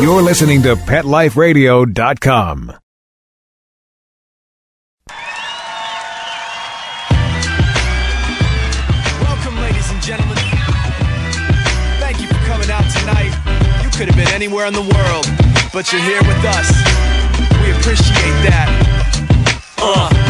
You're listening to PetLifeRadio.com. Welcome, ladies and gentlemen. Thank you for coming out tonight. You could have been anywhere in the world, but you're here with us. We appreciate that. Uh.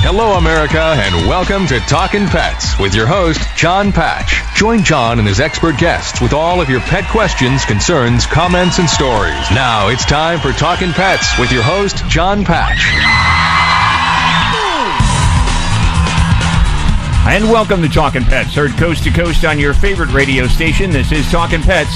Hello, America, and welcome to Talkin' Pets with your host, John Patch. Join John and his expert guests with all of your pet questions, concerns, comments, and stories. Now it's time for Talkin' Pets with your host, John Patch. And welcome to Talkin' Pets, heard coast to coast on your favorite radio station. This is Talkin' Pets,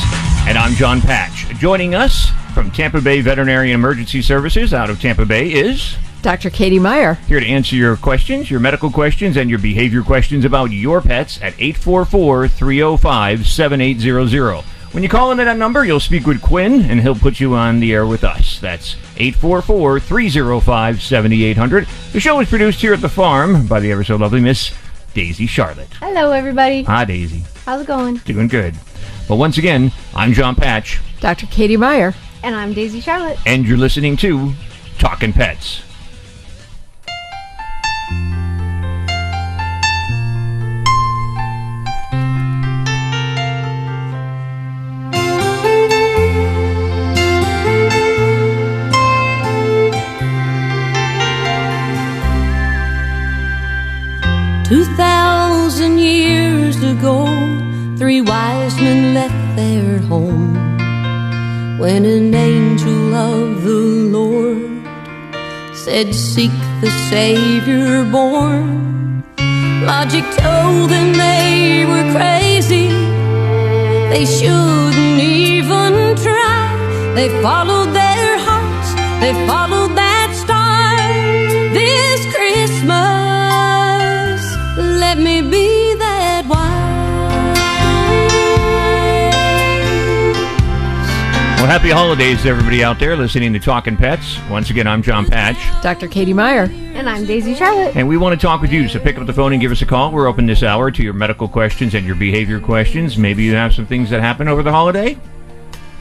and I'm John Patch. Joining us from Tampa Bay Veterinary and Emergency Services out of Tampa Bay is Dr. Katie Meyer. here to answer your questions, your medical questions, and your behavior questions about your pets at 844 305 7800. When you call into that number, you'll speak with Quinn, and he'll put you on the air with us. That's 844 305 7800. The show is produced here at the farm by the ever so lovely Miss Daisy Charlotte. Hello, everybody. Hi, Daisy. How's it going? Doing good. Well, once again, I'm John Patch, Dr. Katie Meyer. And I'm Daisy Charlotte. and you're listening to Talking Pets. Two thousand years ago, three wise men left their home when an angel of the Lord said, Seek the Savior born. Logic told them they were crazy, they shouldn't even try. They followed their hearts, they followed Well, happy holidays to everybody out there listening to Talking Pets. Once again, I'm John Patch, Dr. Katie Meyer. And I'm Daisy Charlotte. and we want to talk with you. So pick up the phone and give us a call. We're open this hour to your medical questions and your behavior questions. Maybe you have some things that happened over the holiday.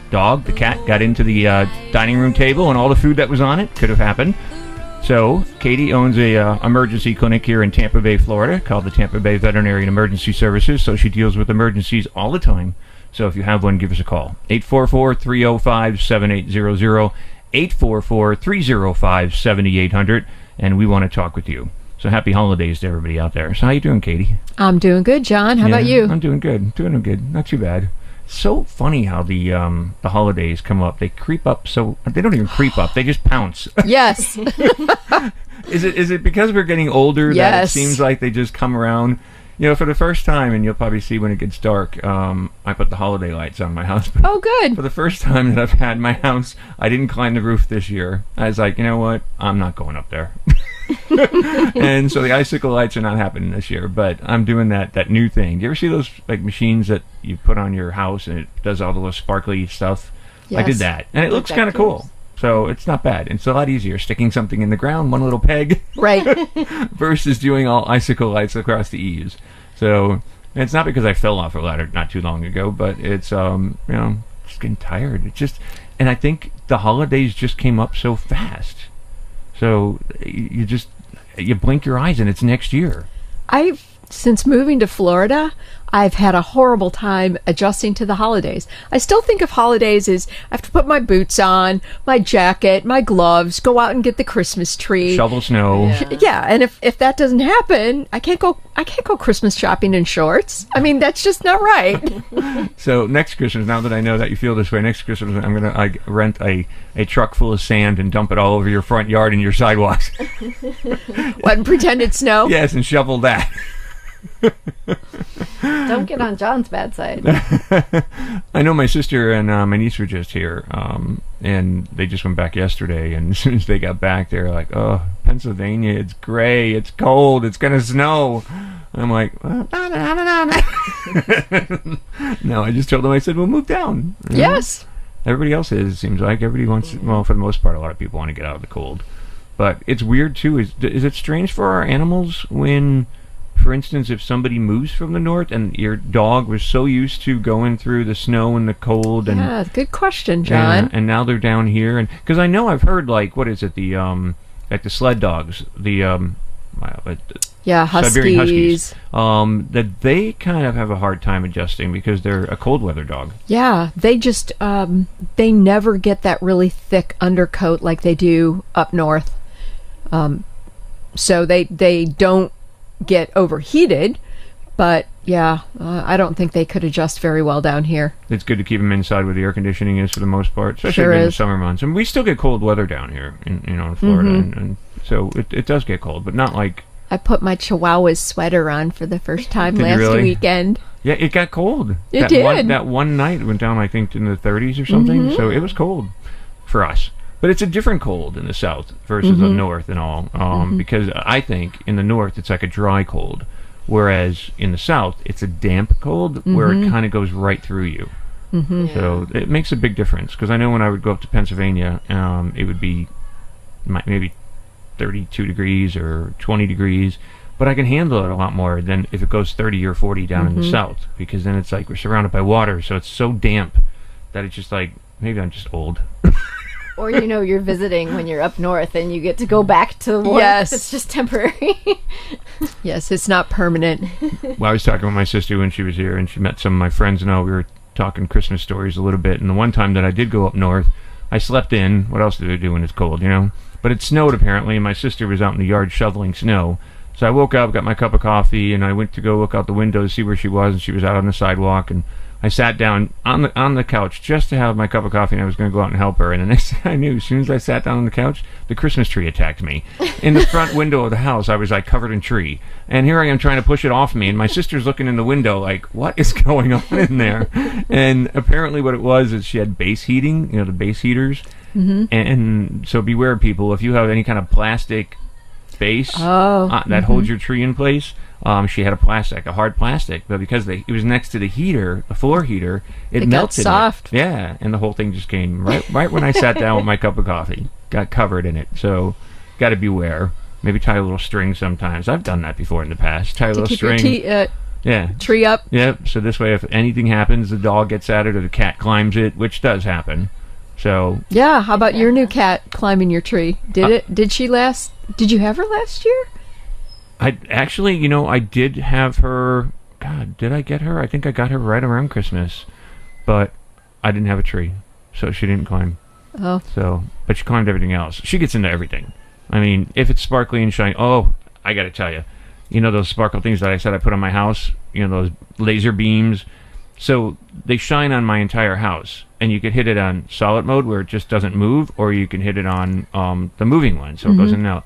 Dog, the cat, got into the uh, dining room table, and all the food that was on it could have happened. So, Katie owns a uh, emergency clinic here in Tampa Bay, Florida, called the Tampa Bay Veterinary and Emergency Services. So she deals with emergencies all the time. So if you have one, give us a call. 844-305-7800, 844-305-7800, and we want to talk with you. So happy holidays to everybody out there. So how you doing, Katie? I'm doing good, John. How about you? I'm doing good. Doing good. Not too bad. So funny how the um, the holidays come up. They creep up so they don't even creep up. They just pounce. yes. Is it is it because we're getting older that it seems like they just come around? You know, for the first time, and you'll probably see when it gets dark. Um, I put the holiday lights on my house. But oh, good. for the first time that I've had my house, I didn't climb the roof this year. I was like, you know what? I'm not going up there. and so the icicle lights are not happening this year. But I'm doing that that new thing. Do you ever see those like machines that you put on your house and it does all the little sparkly stuff? I did that, and it looks kind of cool. So it's not bad. It's a lot easier sticking something in the ground, one little peg, Right. versus doing all icicle lights across the eaves. So it's not because I fell off a ladder not too long ago, but it's um you know just getting tired. It's just, and I think the holidays just came up so fast. So you just you blink your eyes and it's next year. I've since moving to Florida, I've had a horrible time adjusting to the holidays. I still think of holidays as I have to put my boots on, my jacket, my gloves, go out and get the Christmas tree. Shovel snow. Yeah, and if, if that doesn't happen, I can't go I can't go Christmas shopping in shorts. I mean, that's just not right. So next Christmas, now that I know that you feel this way, next Christmas I'm gonna I rent a, a truck full of sand and dump it all over your front yard and your sidewalks. what and pretend it's snow? yes, and shovel that. Don't get on John's bad side. I know my sister and uh, my niece were just here, um, and they just went back yesterday. And as soon as they got back, they were like, "Oh, Pennsylvania, it's gray, it's cold, it's gonna snow." I'm like, well, na, na, na, na, na. "No." I just told them. I said, "We'll move down." You know? Yes. Everybody else is. It seems like everybody wants. Well, for the most part, a lot of people want to get out of the cold. But it's weird too. Is is it strange for our animals when, for instance, if somebody moves from the north and your dog was so used to going through the snow and the cold and Yeah, good question, John. and now they're down here and because I know I've heard like what is it the um like the sled dogs the um uh, Yeah, Siberian huskies. huskies um that they kind of have a hard time adjusting because they're a cold weather dog. Yeah, they just um, they never get that really thick undercoat like they do up north. Um, so they they don't get overheated, but yeah, uh, I don't think they could adjust very well down here. It's good to keep them inside where the air conditioning is for the most part, especially Sure during the summer months. And we still get cold weather down here, in you know, in Florida, Mhm. and, and so it, it does get cold, but not like I put my Chihuahua's sweater on for the first time last really? weekend. yeah, it got cold. It that One, did. that one night went down, I think, in the 30s or something. Mhm. So it was cold for us. But it's a different cold in the south versus the Mhm. north and all, um, Mhm. because I think in the north it's like a dry cold, whereas in the south it's a damp cold where it Mhm. kind of goes right through you. Mhm. So it makes a big difference because I know when I would go up to Pennsylvania, um, it would be mi- maybe 32 degrees or 20 degrees, but I can handle it a lot more than if it goes 30 or 40 down in the Mhm. south because then it's like we're surrounded by water, so it's so damp that it's just like maybe I'm just old. or you know you're visiting when you're up north and you get to go back to the warmth. Yes. It's just temporary. Yes, it's not permanent. well, I was talking with my sister when she was here, and she met some of my friends, and all we were talking Christmas stories a little bit. And the one time that I did go up north, I slept in. What else do I do when it's cold, you know? But it snowed apparently, and my sister was out in the yard shoveling snow. So I woke up, got my cup of coffee, and I went to go look out the window to see where she was, and she was out on the sidewalk. And I sat down on the on the couch just to have my cup of coffee, and I was going to go out and help her. And the next thing I knew, as soon as I sat down on the couch, the Christmas tree attacked me. In the front window of the house, I was like covered in tree, and here I am trying to push it off me, and my sister's looking in the window like, "What is going on in there?" And apparently, what it was is she had base heating, you know, the base heaters, Mhm. and so beware, people, if you have any kind of plastic base Oh, uh, that mhm. holds your tree in place. Um, she had a plastic, a hard plastic, but because they, it was next to the heater, the floor heater, it, It melted. soft. Yeah, and the whole thing just came right, right when I sat down with my cup of coffee, got covered in it. So, got to beware. Maybe tie a little string sometimes. I've done that before in the past. Tie a little string. tea, uh, yeah. tree up. Yep. So this way, if anything happens, the dog gets at it or the cat climbs it, which does happen. So Yeah, how about your new cat climbing your tree? Did Uh, it? Did she last? Did you have her last year? I actually, you know, I did have her. God, did I get her? I think I got her right around Christmas, but I didn't have a tree, so she didn't climb. Oh, So, but she climbed everything else. She gets into everything. I mean, if it's sparkly and shiny, oh, I got to tell you, you know those sparkle things that I said I put on my house. You know those laser beams. So they shine on my entire house, and you can hit it on solid mode where it just doesn't move, or you can hit it on um, the moving one, so it goes Mhm. in and out.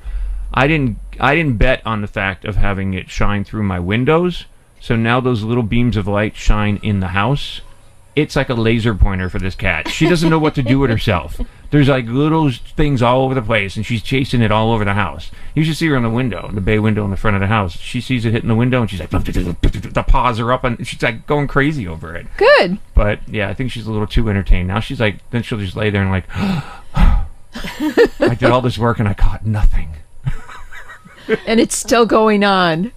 I didn't. I didn't bet on the fact of having it shine through my windows. So now those little beams of light shine in the house. It's like a laser pointer for this cat. She doesn't know what to do with herself. There's like little things all over the place, and she's chasing it all over the house. You should see her in the window, the bay window in the front of the house. She sees it hitting the window, and she's like, the paws are up, and she's like going crazy over it. good. But yeah, I think she's a little too entertained now. She's like, then she'll just lay there and like, I did all this work and I caught nothing. And it's still going on.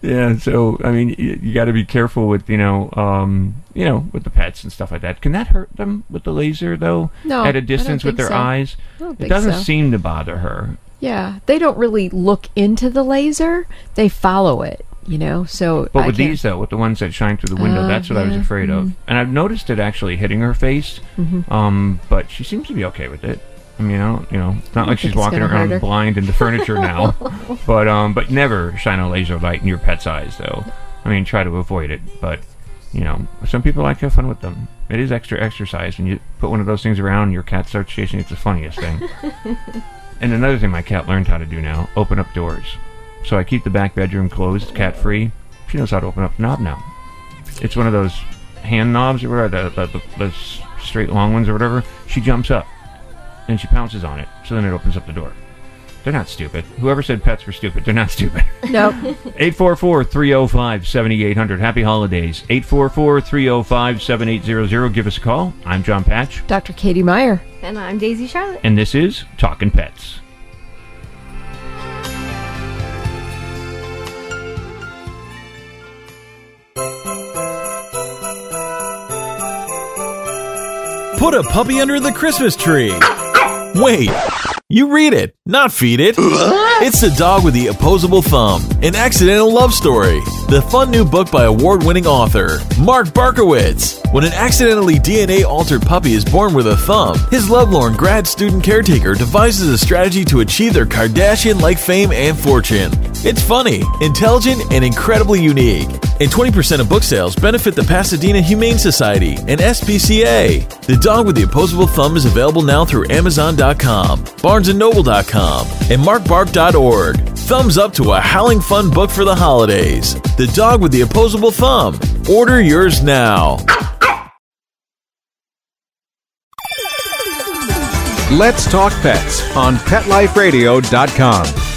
Yeah, so I mean, you, you got to be careful with you know, um, you know, with the pets and stuff like that. Can that hurt them with the laser though? No, at a distance with their so. eyes. It doesn't so. seem to bother her. Yeah, they don't really look into the laser; they follow it. You know, so. But I with can't- these though, with the ones that shine through the window, Oh, that's what I was afraid of. mhm. And I've noticed it actually hitting her face. Mhm. Um, but she seems to be okay with it. I mean, I you know, it's not like she's it's walking around blind into furniture now. but um, but never shine a laser light in your pet's eyes, though. I mean, try to avoid it. But you know, some people like to have fun with them. It is extra exercise when you put one of those things around and your cat starts chasing. It's the funniest thing. and another thing my cat learned how to do now: open up doors. So I keep the back bedroom closed, cat free. She knows how to open up the knob now. It's one of those hand knobs or whatever, the, the, the, the straight long ones or whatever. She jumps up and she pounces on it. So then it opens up the door. They're not stupid. Whoever said pets were stupid, they're not stupid. Nope. 844 305 7800. Happy holidays. 844 305 7800. Give us a call. I'm John Patch, Dr. Katie Meyer. And I'm Daisy Charlotte. and this is Talking Pets. Put a puppy under the Christmas tree. Wait, you read it, not feed it. It's The Dog with the Opposable Thumb, an accidental love story. The fun new book by award winning author Mark Barkowitz. When an accidentally DNA altered puppy is born with a thumb, his lovelorn grad student caretaker devises a strategy to achieve their Kardashian like fame and fortune. It's funny, intelligent, and incredibly unique. And 20% of book sales benefit the Pasadena Humane Society and SPCA. The Dog with the Opposable Thumb is available now through Amazon.com, BarnesandNoble.com, and MarkBark.org. Thumbs up to a howling fun book for the holidays. The Dog with the Opposable Thumb. Order yours now. Let's Talk Pets on PetLifeRadio.com.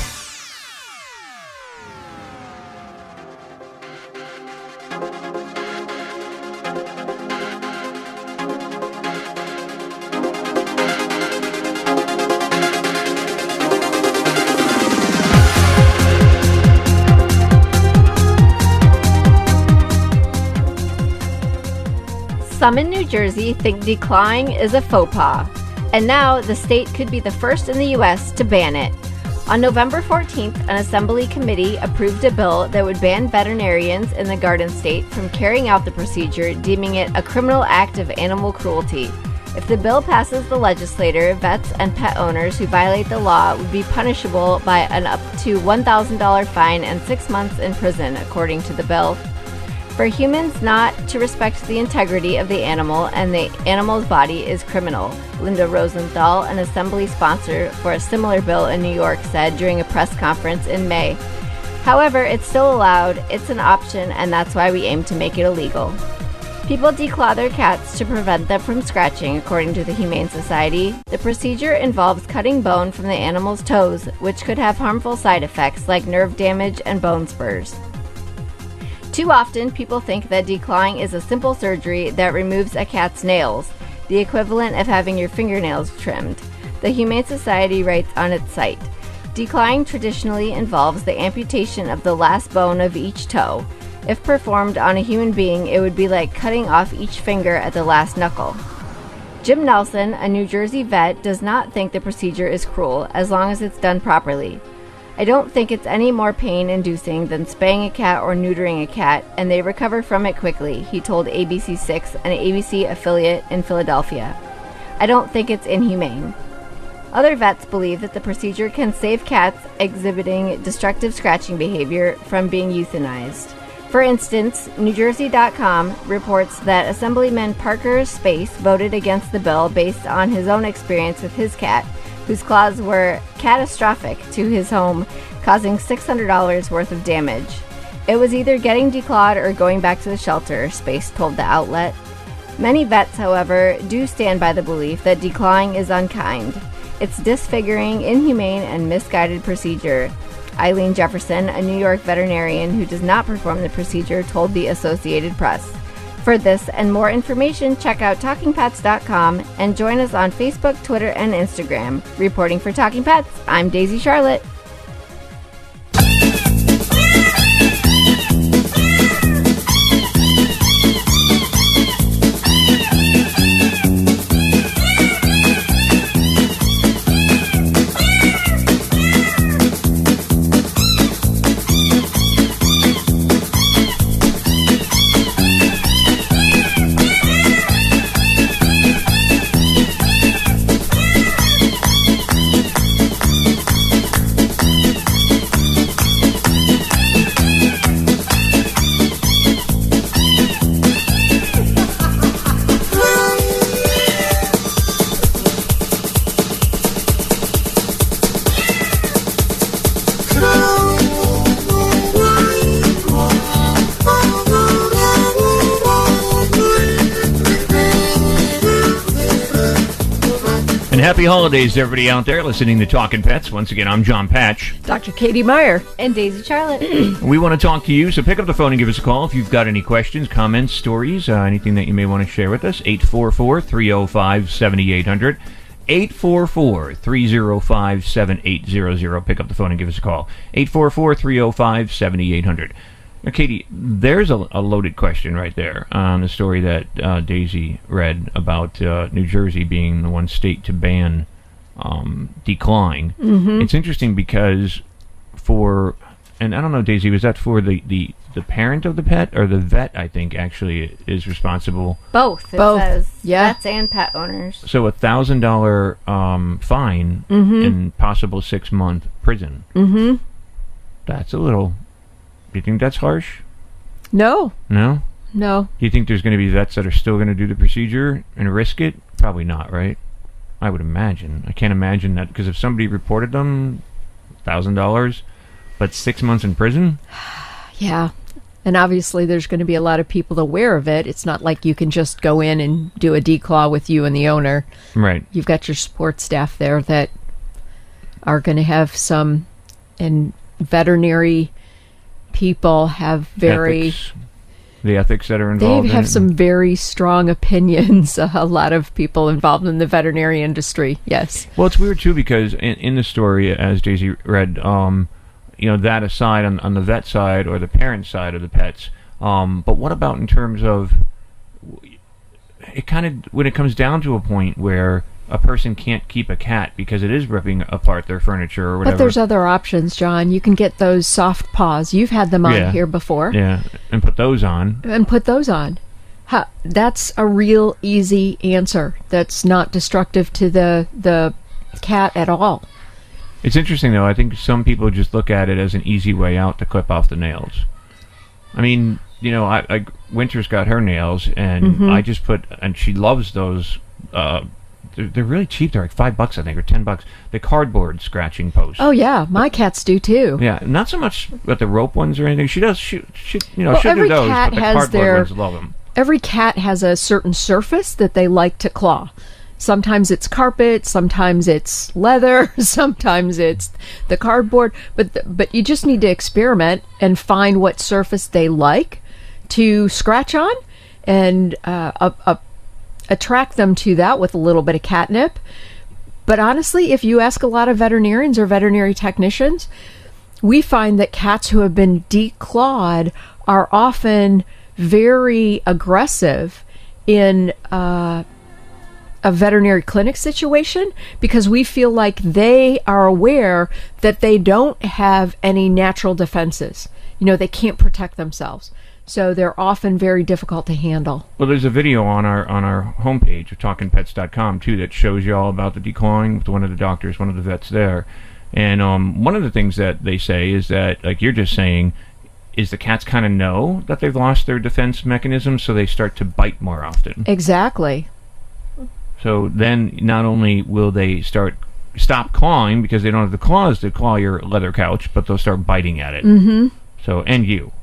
Jersey think declawing is a faux pas, and now the state could be the first in the U.S. to ban it. On November 14th, an assembly committee approved a bill that would ban veterinarians in the Garden State from carrying out the procedure, deeming it a criminal act of animal cruelty. If the bill passes the legislature, vets and pet owners who violate the law would be punishable by an up to $1,000 fine and six months in prison, according to the bill. For humans not to respect the integrity of the animal and the animal's body is criminal, Linda Rosenthal, an assembly sponsor for a similar bill in New York, said during a press conference in May. However, it's still allowed, it's an option, and that's why we aim to make it illegal. People declaw their cats to prevent them from scratching, according to the Humane Society. The procedure involves cutting bone from the animal's toes, which could have harmful side effects like nerve damage and bone spurs. Too often, people think that declawing is a simple surgery that removes a cat's nails, the equivalent of having your fingernails trimmed. The Humane Society writes on its site Declawing traditionally involves the amputation of the last bone of each toe. If performed on a human being, it would be like cutting off each finger at the last knuckle. Jim Nelson, a New Jersey vet, does not think the procedure is cruel as long as it's done properly. I don't think it's any more pain inducing than spaying a cat or neutering a cat, and they recover from it quickly, he told ABC6, an ABC affiliate in Philadelphia. I don't think it's inhumane. Other vets believe that the procedure can save cats exhibiting destructive scratching behavior from being euthanized. For instance, NewJersey.com reports that Assemblyman Parker Space voted against the bill based on his own experience with his cat, whose claws were catastrophic to his home, causing $600 worth of damage. It was either getting declawed or going back to the shelter, Space told the outlet. Many vets, however, do stand by the belief that declawing is unkind. It's disfiguring, inhumane, and misguided procedure. Eileen Jefferson, a New York veterinarian who does not perform the procedure, told the Associated Press. For this and more information, check out TalkingPets.com and join us on Facebook, Twitter, and Instagram. Reporting for Talking Pets, I'm Daisy Charlotte. Happy holidays to everybody out there listening to Talking Pets. Once again, I'm John Patch. Dr. Katie Meyer. And Daisy Charlotte. We want to talk to you, so pick up the phone and give us a call if you've got any questions, comments, stories, uh, anything that you may want to share with us. 844 305 7800. 844 305 7800. Pick up the phone and give us a call. 844 305 7800. Now, Katie, there's a, a loaded question right there on the story that uh, Daisy read about uh, New Jersey being the one state to ban um, declawing. Mhm. It's interesting because for, and I don't know, Daisy, was that for the, the, the parent of the pet or the vet? I think actually is responsible. Both. It Both. says Yeah. Pets and pet owners. So a thousand dollar um, fine Mhm. and possible six month prison. Mm-hmm. That's a little. Do you think that's harsh? No, No. no. Do you think there's going to be vets that are still going to do the procedure and risk it? Probably not, right? I would imagine. I can't imagine that because if somebody reported them, thousand dollars, but six months in prison. Yeah. And obviously, there's going to be a lot of people aware of it. It's not like you can just go in and do a declaw with you and the owner. Right. You've got your support staff there that are going to have some, and veterinary people have very. Ethics. The ethics that are They involved. in have it. some very strong opinions. A lot of people involved in the veterinary industry. Yes. Well, it's weird too because in, in the story, as Daisy read, um, you know, that aside on, on the vet side or the parent side of the pets, um, but what about in terms of it kind of when it comes down to a point where a person can't keep a cat because it is ripping apart their furniture or whatever. But there's other options, John. You can get those soft paws. You've had them on Yeah. here before. yeah, and put those on. and put those on. Ha, that's a real easy answer. That's not destructive to the the cat at all. It's interesting though. I think some people just look at it as an easy way out to clip off the nails. I mean, you know, I, I Winter's got her nails, and Mhm. I just put, and she loves those. Uh, they're, they're really cheap. They're like five bucks, I think, or ten bucks. The cardboard scratching post. Oh yeah, my cats do too. Yeah, not so much with the rope ones or anything. She does. She, she you know, Well, every those, cat but the has cardboard their- ones love them. Every cat has a certain surface that they like to claw. Sometimes it's carpet, sometimes it's leather, sometimes it's the cardboard. But but you just need to experiment and find what surface they like to scratch on, and uh, up, up, attract them to that with a little bit of catnip. But honestly, if you ask a lot of veterinarians or veterinary technicians, we find that cats who have been declawed are often very aggressive in uh, a veterinary clinic situation because we feel like they are aware that they don't have any natural defenses. You know, they can't protect themselves. So they're often very difficult to handle. Well, there's a video on our on our homepage of talkingpets.com too that shows you all about the declawing with one of the doctors, one of the vets there. And um, one of the things that they say is that, like you're just saying, is the cats kind of know that they've lost their defense mechanism, so they start to bite more often. Exactly. So then, not only will they start stop clawing because they don't have the claws to claw your leather couch, but they'll start biting at it. Mm-hmm. So and you.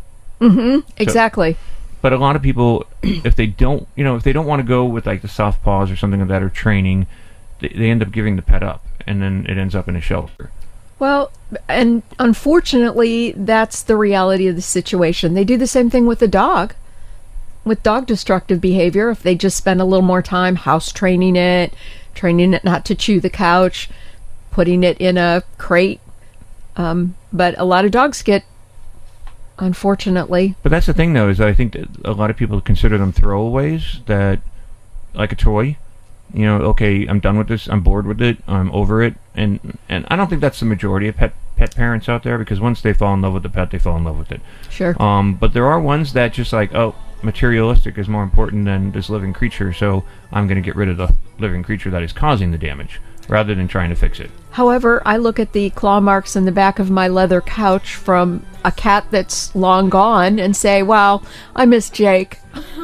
Mm-hmm. Exactly. But a lot of people, if they don't, you know, if they don't want to go with like the soft paws or something like that or training, they, they end up giving the pet up, and then it ends up in a shelter. Well, and unfortunately, that's the reality of the situation. They do the same thing with the dog. With dog destructive behavior, if they just spend a little more time house training it, training it not to chew the couch, putting it in a crate. Um, but a lot of dogs get, unfortunately, But that's the thing, though, is that I think that a lot of people consider them throwaways. That, like a toy, you know, okay, I'm done with this. I'm bored with it. I'm over it. And and I don't think that's the majority of pet pet parents out there because once they fall in love with the pet, they fall in love with it. Sure. Um, but there are ones that just like, oh, materialistic is more important than this living creature, so I'm going to get rid of the living creature that is causing the damage rather than trying to fix it. However, I look at the claw marks in the back of my leather couch from a cat that's long gone and say, wow, I miss Jake.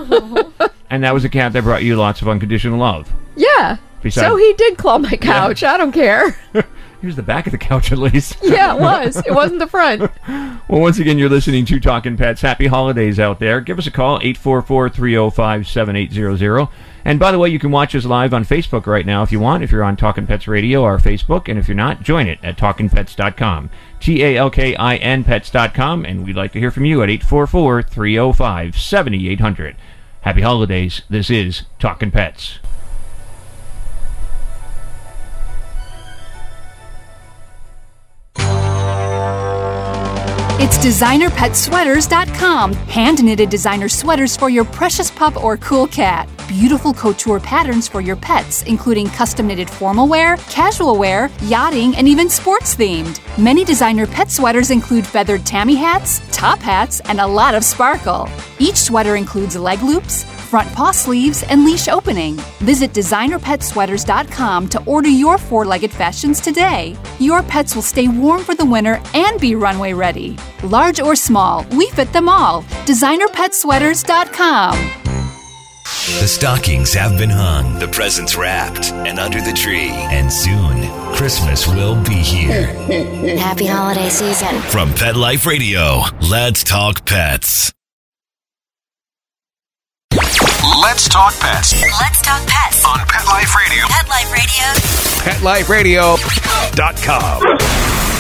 And that was a cat that brought you lots of unconditional love. Yeah. Besides- so he did claw my couch. I don't care. Here's the back of the couch, at least. Yeah, it was. It wasn't the front. Well, once again, you're listening to Talking Pets. Happy holidays out there. Give us a call, 844 305 7800. And by the way, you can watch us live on Facebook right now if you want. If you're on Talking Pets Radio, our Facebook. And if you're not, join it at talkingpets.com. T A L K I N pets.com. And we'd like to hear from you at 844 305 7800. Happy holidays. This is Talking Pets. It's designerpetsweaters.com. Hand knitted designer sweaters for your precious pup or cool cat. Beautiful couture patterns for your pets, including custom knitted formal wear, casual wear, yachting, and even sports themed. Many designer pet sweaters include feathered tammy hats, top hats, and a lot of sparkle. Each sweater includes leg loops, front paw sleeves, and leash opening. Visit designerpetsweaters.com to order your four legged fashions today. Your pets will stay warm for the winter and be runway ready. Large or small, we fit them all. DesignerPetSweaters.com. The stockings have been hung, the presents wrapped, and under the tree. And soon, Christmas will be here. Happy holiday season. From Pet Life Radio, let's talk pets. Let's talk pets Let's talk pets on Pet Life Radio. Pet Life Radio. PetLifeRadio.com.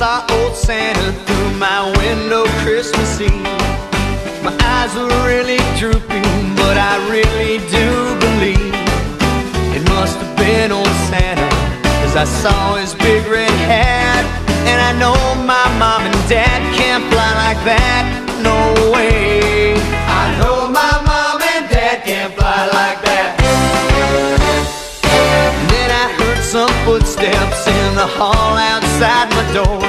saw old Santa through my window Christmas Eve. My eyes were really drooping, but I really do believe it must have been old Santa, cause I saw his big red hat. And I know my mom and dad can't fly like that, the hall outside my door.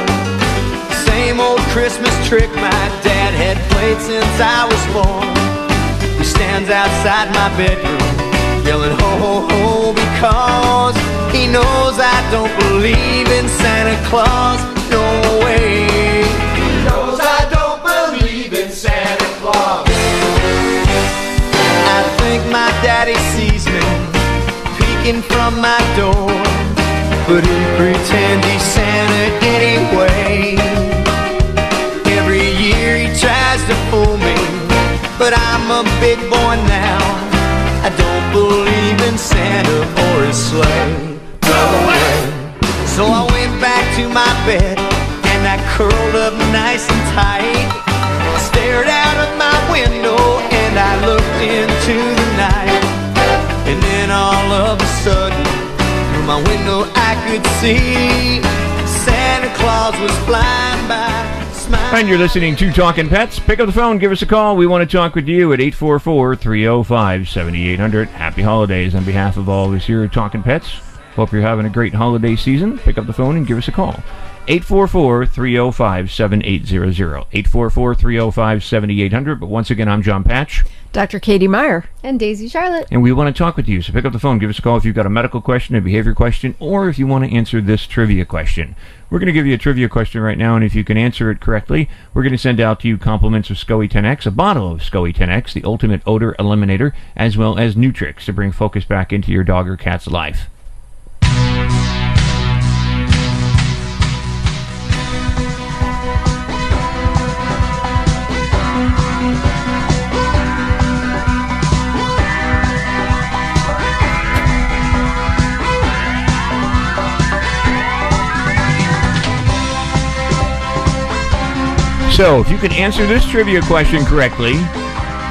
Same old Christmas trick my dad had played since I was born. He stands outside my bedroom, yelling ho ho ho because he knows I don't believe in Santa Claus. No way. He knows I don't believe in Santa Claus. I think my daddy sees me peeking from my door. But he pretend he's Santa anyway. Every year he tries to fool me, but I'm a big boy now. I don't believe in Santa or his sleigh. So I went back to my bed and I curled up nice and tight. I stared out of my window and I looked into my window I could see Santa Claus was flying by. And you're listening to Talking Pets. Pick up the phone, give us a call. We want to talk with you at 844 305 7800. Happy holidays on behalf of all of us here at Talking Pets. Hope you're having a great holiday season. Pick up the phone and give us a call. 844 305 7800. 844 305 7800. But once again, I'm John Patch. Dr. Katie Meyer. And Daisy Charlotte. And we want to talk with you. So pick up the phone, give us a call if you've got a medical question, a behavior question, or if you want to answer this trivia question. We're going to give you a trivia question right now, and if you can answer it correctly, we're going to send out to you compliments of SCOE 10X, a bottle of SCOE 10X, the ultimate odor eliminator, as well as Nutrix to bring focus back into your dog or cat's life. So, if you can answer this trivia question correctly,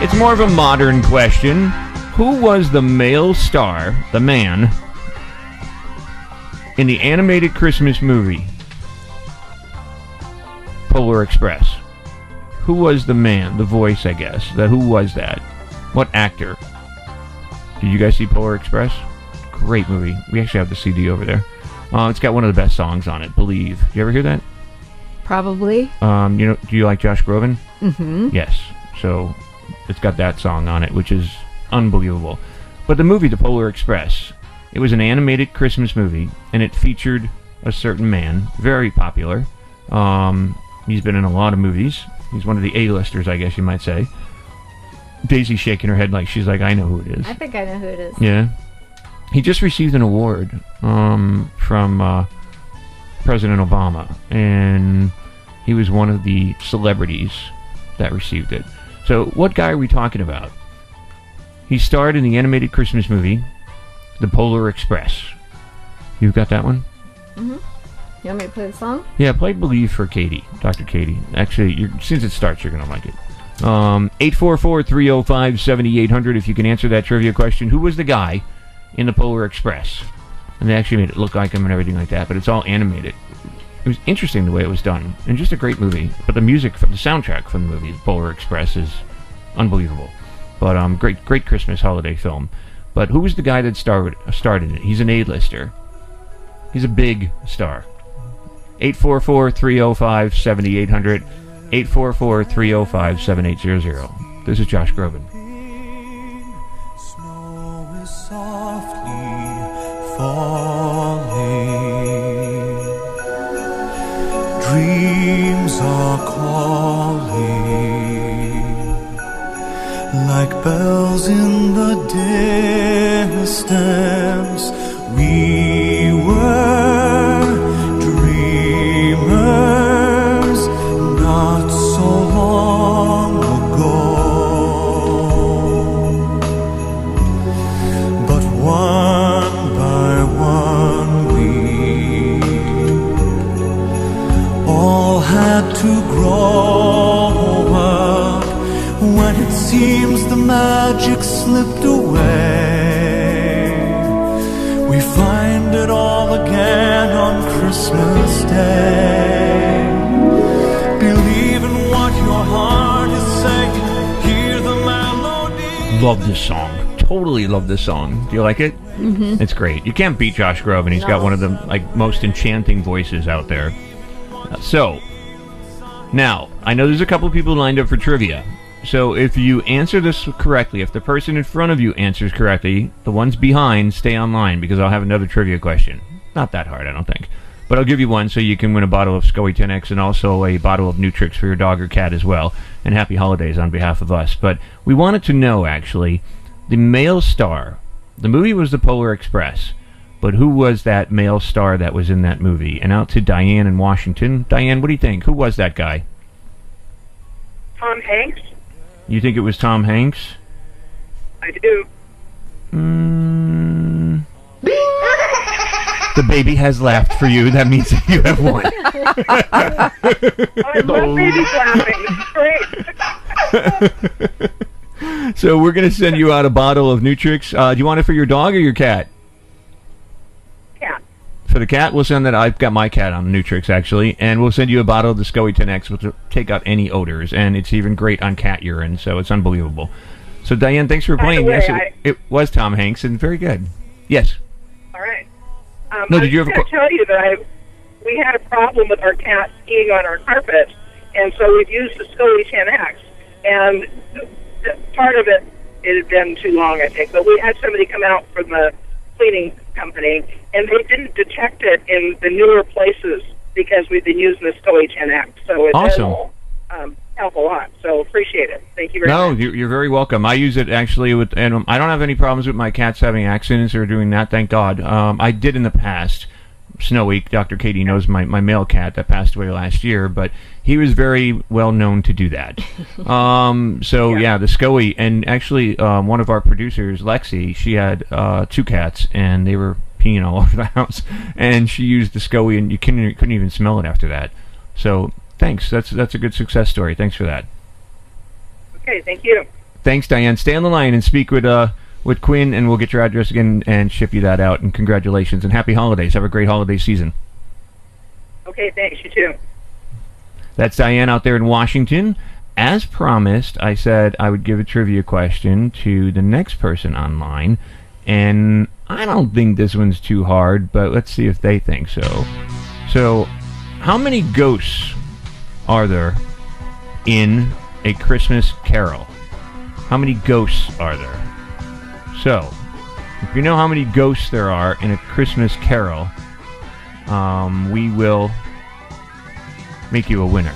it's more of a modern question. Who was the male star, the man, in the animated Christmas movie Polar Express? Who was the man, the voice, I guess? The, who was that? What actor? Did you guys see Polar Express? Great movie. We actually have the CD over there. Uh, it's got one of the best songs on it, Believe. You ever hear that? Probably. Um, you know, do you like Josh Groban? Mm-hmm. Yes. So it's got that song on it, which is unbelievable. But the movie, The Polar Express, it was an animated Christmas movie, and it featured a certain man, very popular. Um, he's been in a lot of movies. He's one of the A-listers, I guess you might say. Daisy's shaking her head like she's like, I know who it is. I think I know who it is. Yeah. He just received an award um, from uh, President Obama, and he was one of the celebrities that received it. So, what guy are we talking about? He starred in the animated Christmas movie, The Polar Express. You've got that one? Mm-hmm. You want me to play the song? Yeah, play Believe for Katie, Dr. Katie. Actually, you're, since it starts, you're going to like it. Um, 844-305-7800 if you can answer that trivia question. Who was the guy in the Polar Express? And they actually made it look like him and everything like that, but it's all animated. It was interesting the way it was done, and just a great movie. But the music, the soundtrack from the movie Polar Express is unbelievable. But um, great, great Christmas holiday film. But who was the guy that starred started it? He's an A-lister. He's a big star. 844-305-7800. 844-305-7800. This is Josh Groban. falling. Dreams are calling like bells in the distance. We were seems the magic slipped away. We find it all again on Christmas Day. Believe in what your heart is saying. Hear the melody. Love this song. Totally love this song. Do you like it? Mhm. It's great. You can't beat Josh Groban. He's got one of the like most enchanting voices out there. Uh, so, now I know there's a couple people lined up for trivia. So if you answer this correctly, if the person in front of you answers correctly, the ones behind stay online because I'll have another trivia question. Not that hard, I don't think. But I'll give you one so you can win a bottle of SCOE 10X and also a bottle of Nutrix for your dog or cat as well. And happy holidays on behalf of us. But we wanted to know, actually, the male star. The movie was The Polar Express. But who was that male star that was in that movie? And out to Diane in Washington. Diane, what do you think? Who was that guy? Tom Hanks? You think it was Tom Hanks? I do. Mm. The baby has laughed for you. That means that you have won. I love babies laughing. Great. so we're going to send you out a bottle of Nutrix. Uh, do you want it for your dog or your cat? For the cat, we'll send that. I've got my cat on Nutrix actually, and we'll send you a bottle of the SCOE 10X, which will take out any odors, and it's even great on cat urine, so it's unbelievable. So Diane, thanks for playing. way, yes, it, I- it was Tom Hanks, and very good. Yes. All right. Um, No, did you ever qu- tell you that I we had a problem with our cat skiing on our carpet, and so we've used the SCOE 10X, and part of it it had been too long, I think, but we had somebody come out from the cleaning company, and they didn't detect it in the newer places because we've been using the SCOE 10X, so it Awesome. does um, help a lot. So appreciate it. Thank you very No, much. you're, you're very welcome. I use it actually with, and I don't have any problems with my cats having accidents or doing that. Thank God. Um, I did in the past. Snowy, Dr. Katie knows my, my male cat that passed away last year, but he was very well known to do that. um, so yeah. the SCOE, and actually um, one of our producers, Lexi, she had uh, two cats, and they were peeing all over the house, and she used the SCOE, and you couldn't, couldn't even smell it after that. So thanks. That's that's a good success story. Thanks for that. Okay, thank you. Thanks, Diane. Stay on the line and speak with uh with Quinn, and we'll get your address again and ship you that out. And congratulations and happy holidays. Have a great holiday season. Okay, thanks. You too. That's Diane out there in Washington. As promised, I said I would give a trivia question to the next person online, and I don't think this one's too hard, but let's see if they think so. So, how many ghosts are there in A Christmas Carol? How many ghosts are there? So, if you know how many ghosts there are in A Christmas Carol, um, we will make you a winner.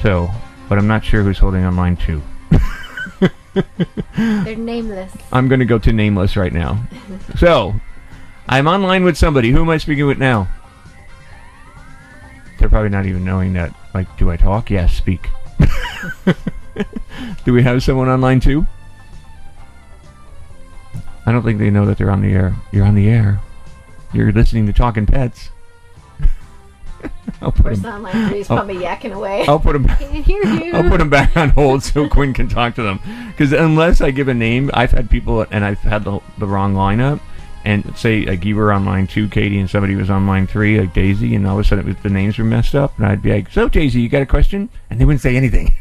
So, but I'm not sure who's holding on line two. They're nameless. I'm going to go to nameless right now. So, I'm online with somebody. Who am I speaking with now? They're probably not even knowing that. Like, do I talk? Yes, speak. do we have someone online too? I don't think they know that they're on the air. You're on the air. You're listening to Talking Pets. I'll put Or 'em- sound like Bree's probably yakking away. I'll put 'em- Can't hear you. I'll put them back on hold so Quinn can talk to them. Because unless I give a name, I've had people and I've had the, the wrong lineup. And say like you were on line two, Katie, and somebody was on line three, like Daisy, and all of a sudden it was, the names were messed up, and I'd be like, "So Daisy, you got a question?" And they wouldn't say anything.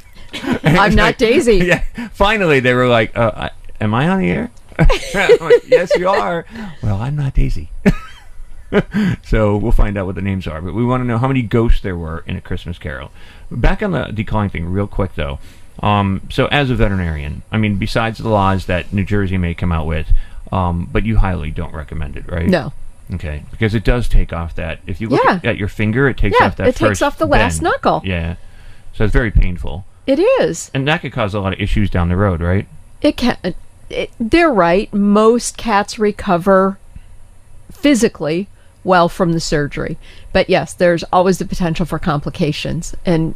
I'm not like- Daisy. Yeah. Finally, they were like, uh, I, "Am I on the air?" Like, yes, you are. Well, I'm not Daisy. so we'll find out what the names are. But we want to know how many ghosts there were in A Christmas Carol. Back on the declawing thing, real quick though. Um, so as a veterinarian, I mean, besides the laws that New Jersey may come out with, um, but you highly don't recommend it, right? No. Okay, because it does take off that. If you look Yeah. at, at your finger, it takes Yeah, off that. it takes off the last bend. knuckle. Yeah, so it's very painful, It is. and that could cause a lot of issues down the road, right? It can. It, they're right. Most cats recover physically well from the surgery, but yes, there's always the potential for complications. And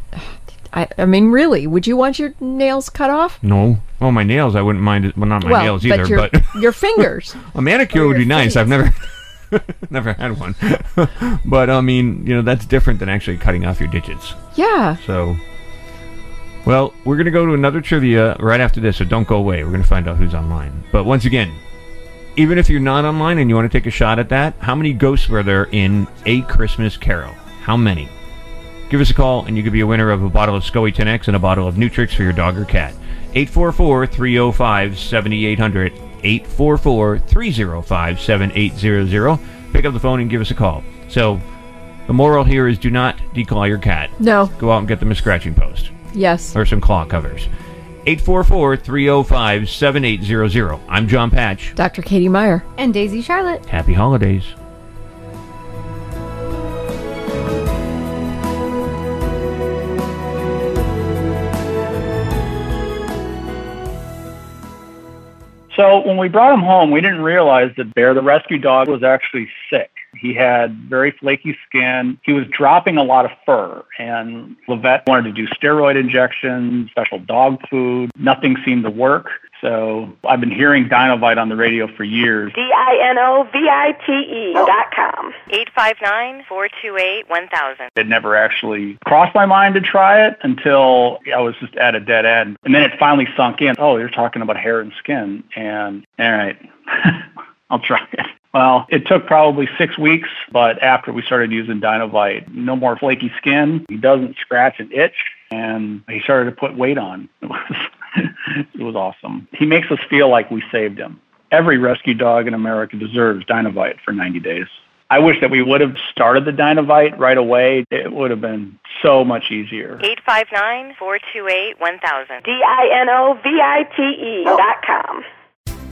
I, I mean, really, would you want your nails cut off? No. Well, my nails, I wouldn't mind it. Well, not my well, nails but either, your but your fingers. a manicure oh, would be nice. I've never, never had one. but I mean, you know, that's different than actually cutting off your digits. Yeah. So, well, we're going to go to another trivia right after this, so don't go away. We're going to find out who's online. But once again, even if you're not online and you want to take a shot at that, how many ghosts were there in A Christmas Carol? How many? Give us a call and you could be a winner of a bottle of SCOE 10X and a bottle of Nutrix for your dog or cat. 844 305 7800. 844 305 7800. Pick up the phone and give us a call. So, the moral here is do not declaw your cat. No. Go out and get them a scratching post Yes. or some claw covers. 844 305 7800. I'm John Patch. Dr. Katie Meyer. And Daisy Charlotte. Happy holidays. So when we brought him home, we didn't realize that Bear, the rescue dog, was actually sick. He had very flaky skin. He was dropping a lot of fur, and Levette wanted to do steroid injections, special dog food. Nothing seemed to work. So I've been hearing Dinovite on the radio for years. D-I-N-O-V-I-T-E oh. dot com. 859-428-1000. It never actually crossed my mind to try it until I was just at a dead end. And then it finally sunk in. Oh, you're talking about hair and skin. And all right, I'll try it. Well, it took probably six weeks, but after we started using Dinovite, no more flaky skin. He doesn't scratch and itch, and he started to put weight on. It was, it was awesome. He makes us feel like we saved him. Every rescue dog in America deserves Dinovite for 90 days. I wish that we would have started the Dinovite right away. It would have been so much easier. 859-428-1000. D-I-N-O-V-I-T-E dot com.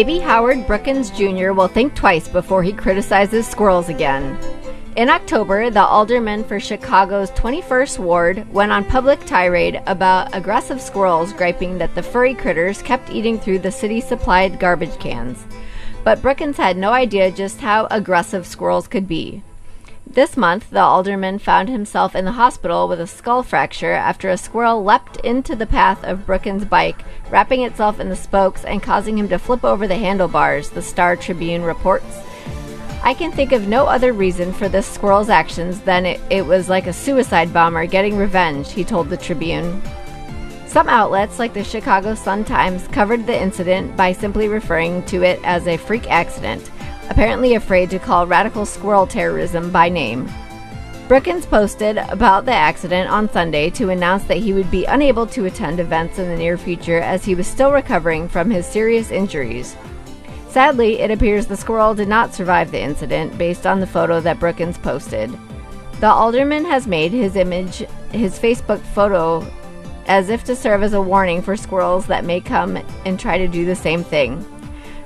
Maybe Howard Brookins Jr. will think twice before he criticizes squirrels again. In October, the alderman for Chicago's 21st Ward went on public tirade about aggressive squirrels, griping that the furry critters kept eating through the city supplied garbage cans. But Brookins had no idea just how aggressive squirrels could be. This month, the alderman found himself in the hospital with a skull fracture after a squirrel leapt into the path of Brookins' bike, wrapping itself in the spokes and causing him to flip over the handlebars, the Star Tribune reports. I can think of no other reason for this squirrel's actions than it, it was like a suicide bomber getting revenge, he told the Tribune. Some outlets, like the Chicago Sun-Times, covered the incident by simply referring to it as a freak accident, apparently afraid to call radical squirrel terrorism by name. Brookins posted about the accident on Sunday to announce that he would be unable to attend events in the near future as he was still recovering from his serious injuries. Sadly, it appears the squirrel did not survive the incident based on the photo that Brookins posted. The alderman has made his image his Facebook photo as if to serve as a warning for squirrels that may come and try to do the same thing.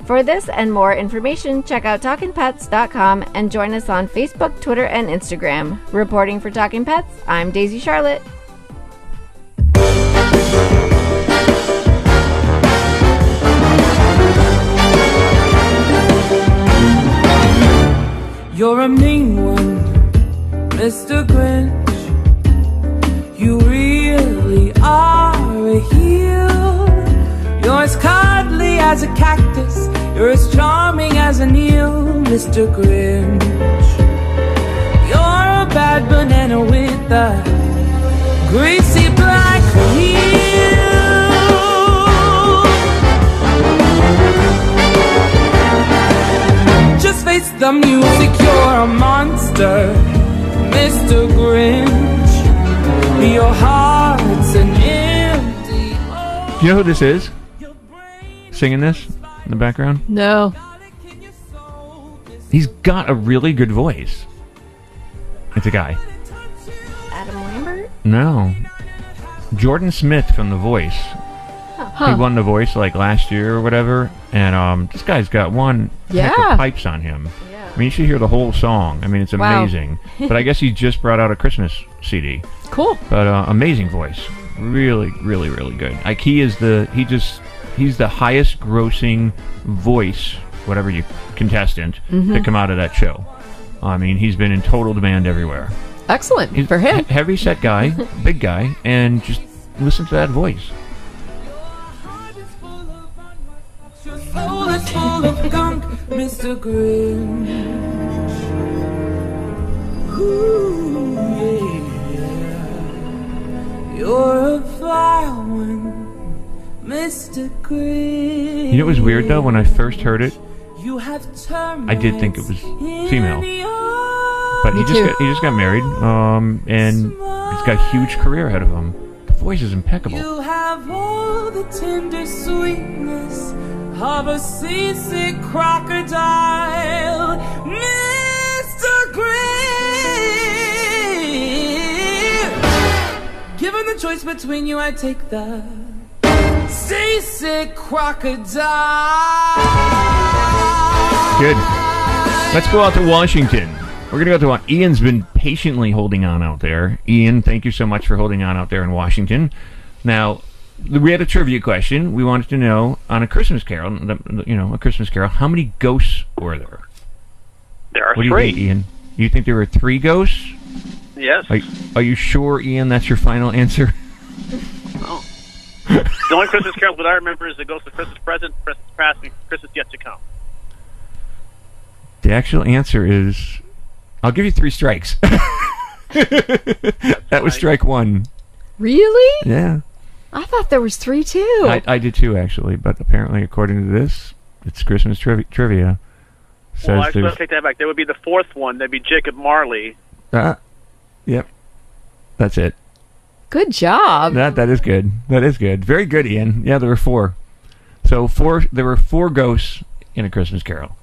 For this and more information, check out TalkingPets.com and join us on Facebook, Twitter, and Instagram. Reporting for Talking Pets, I'm Daisy Charlotte. You're a mean one, Mr. Grinch. You really are a heel. You're as cuddly as a cactus. You're as charming as an eel, Mr. Grinch. You're a bad banana with a greasy black heel. Just face the music, you're a monster, Mr. Grinch. Your heart's an empty. Do you know who this is? Singing this in the background? No. He's got a really good voice. It's a guy. Adam Lambert? No. Jordan Smith from The Voice. Huh. He won The Voice like last year or whatever, and um, this guy's got one heck Yeah. of pipes on him. Yeah. I mean, you should hear the whole song. I mean, it's Wow. amazing. but I guess he just brought out a Christmas CD. Cool. But uh, amazing voice, really, really, really good. Like he is the he just he's the highest grossing voice, whatever you contestant Mhm. to come out of that show. I mean, he's been in total demand everywhere. Excellent for him. He- heavy set guy, big guy, and just listen to that voice. Your soul is full of gunk, Mr. Grinch. Ooh, yeah. You're a fly one, Mr. Grinch. You know, it was weird though when I first heard it. You have I did think it was female, in your but he Me just got, he just got married, um, and he's got a huge career ahead of him. The voice is impeccable. You have all the tender sweetness of a seasick crocodile, Mr. Grinch. Given the choice between you, I take the seasick crocodile. Good. Let's go out to Washington. We're going to go to one. Ian's been patiently holding on out there. Ian, thank you so much for holding on out there in Washington. Now, we had a trivia question. We wanted to know on a Christmas Carol, you know, a Christmas Carol, how many ghosts were there? There are what do three. you think, Ian? You think there were three ghosts? Yes. Are, are you sure, Ian? That's your final answer? Oh. the only Christmas Carol that I remember is the Ghost of Christmas Present, Christmas Past, and Christmas Yet to Come. The actual answer is, I'll give you three strikes. that was strike one. Really? Yeah. I thought there was three too. I, I did too, actually, but apparently, according to this, it's Christmas trivi- trivia. Says well, actually, there's let's take that back. There would be the fourth one. That'd be Jacob Marley. ah, yep, that's it. Good job. That that is good. That is good. Very good, Ian. Yeah, there were four. So four. There were four ghosts in a Christmas Carol.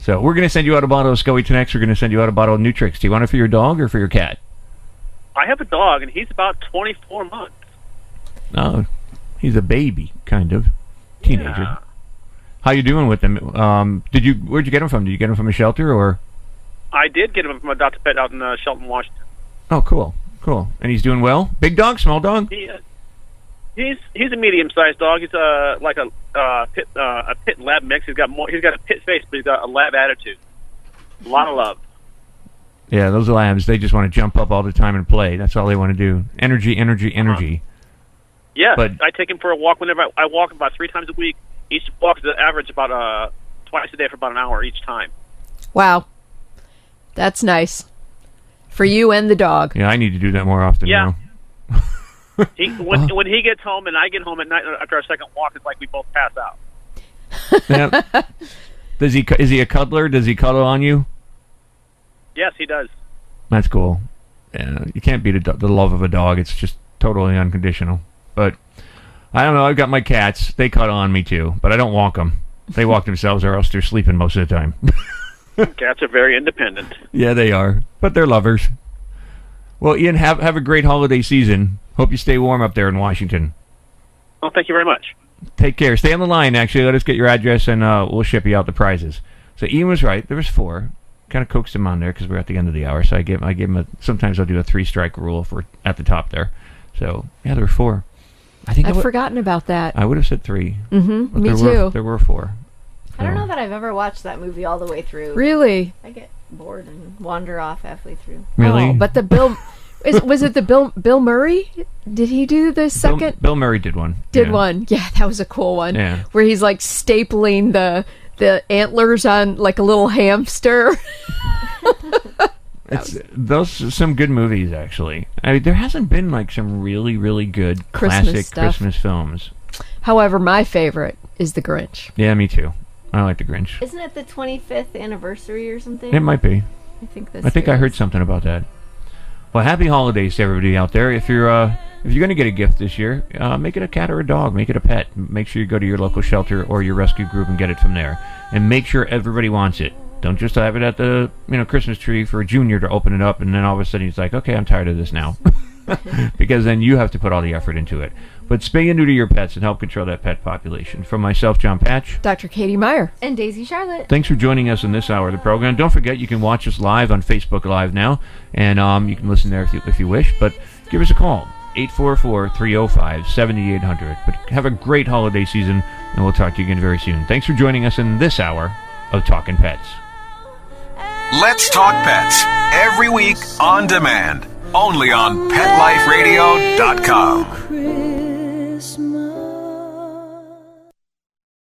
So we're gonna send you out a bottle of SCOE 10X. We're gonna send you out a bottle of Nutrix. Do you want it for your dog or for your cat? I have a dog, and he's about 24 months. Oh, he's a baby, kind of teenager. Yeah. How you doing with him? Um, did you? Where'd you get him from? Did you get him from a shelter or? I did get him from a Dr. Pet out in uh, Shelton, Washington. Oh, cool, cool. And he's doing well. Big dog, small dog. He, uh, he's he's a medium-sized dog. He's uh, like a uh, pit uh, a pit lab mix. He's got more. He's got a pit face, but he's got a lab attitude. A lot of love. Yeah, those labs, they just want to jump up all the time and play. That's all they want to do. Energy, energy, energy. Yeah, But- I take him for a walk whenever I, I walk about three times a week. Each walk is average about uh twice a day for about an hour each time. Wow. That's nice. For you and the dog. Yeah, I need to do that more often Yeah. now. He when when he gets home and I get home at night after our second walk, it's like we both pass out. Yeah. Does he? Is he a cuddler? Does he cuddle on you? Yes, he does. That's cool. Yeah, you can't beat a, do- the love of a dog. It's just totally unconditional. But I don't know. I've got my cats. They cuddle on me too, but I don't walk them. They walk themselves, or else they're sleeping most of the time. Cats are very independent. yeah, they are, but they're lovers. Well, Ian, have have a great holiday season. Hope you stay warm up there in Washington. Well, thank you very much. Take care. Stay on the line. Actually, let us get your address, and uh, we'll ship you out the prizes. So Ian was right. There was four. Kind of coaxed him on there because we're at the end of the hour. So I give I give him a. Sometimes I'll do a three strike rule if we're at the top there. So yeah, there were four. I think I I've would- forgotten about that. I would have said 3 Mhm, me there Were, too. there were four. I don't know that I've ever watched that movie all the way through. Really? I get bored and wander off halfway through. Really? Oh, but the Bill is, was it the Bill Bill Murray? Did he do the second? Bill Murray did one. did yeah. one? Yeah, that was a cool one. Yeah. Where he's like stapling the the antlers on like a little hamster. It's those are some good movies actually. I mean, there hasn't been like some really really good Christmas classic stuff. Christmas films. However, my favorite is The Grinch. Yeah, me too. I like The Grinch. Isn't it the 25th anniversary or something? It might be. I think this I think I heard something about that. Well, happy holidays to everybody out there. If you're uh, if you're going to get a gift this year, uh, make it a cat or a dog. Make it a pet. Make sure you go to your local shelter or your rescue group and get it from there. And make sure everybody wants it. Don't just have it at the you know Christmas tree for a junior to open it up and then all of a sudden he's like, okay, I'm tired of this now, because then you have to put all the effort into it. But spay and neuter your pets and help control that pet population. From myself, John Patch. Dr. Katie Meyer. And Daisy Charlotte. Thanks for joining us in this hour of the program. Don't forget, you can watch us live on Facebook Live now, and um, you can listen there if you, if you wish. But give us a call, 844-305-7800. But have a great holiday season, and we'll talk to you again very soon. Thanks for joining us in this hour of Talking Pets. Let's Talk Pets every week on demand, only on PetLifeRadio.com. Christmas.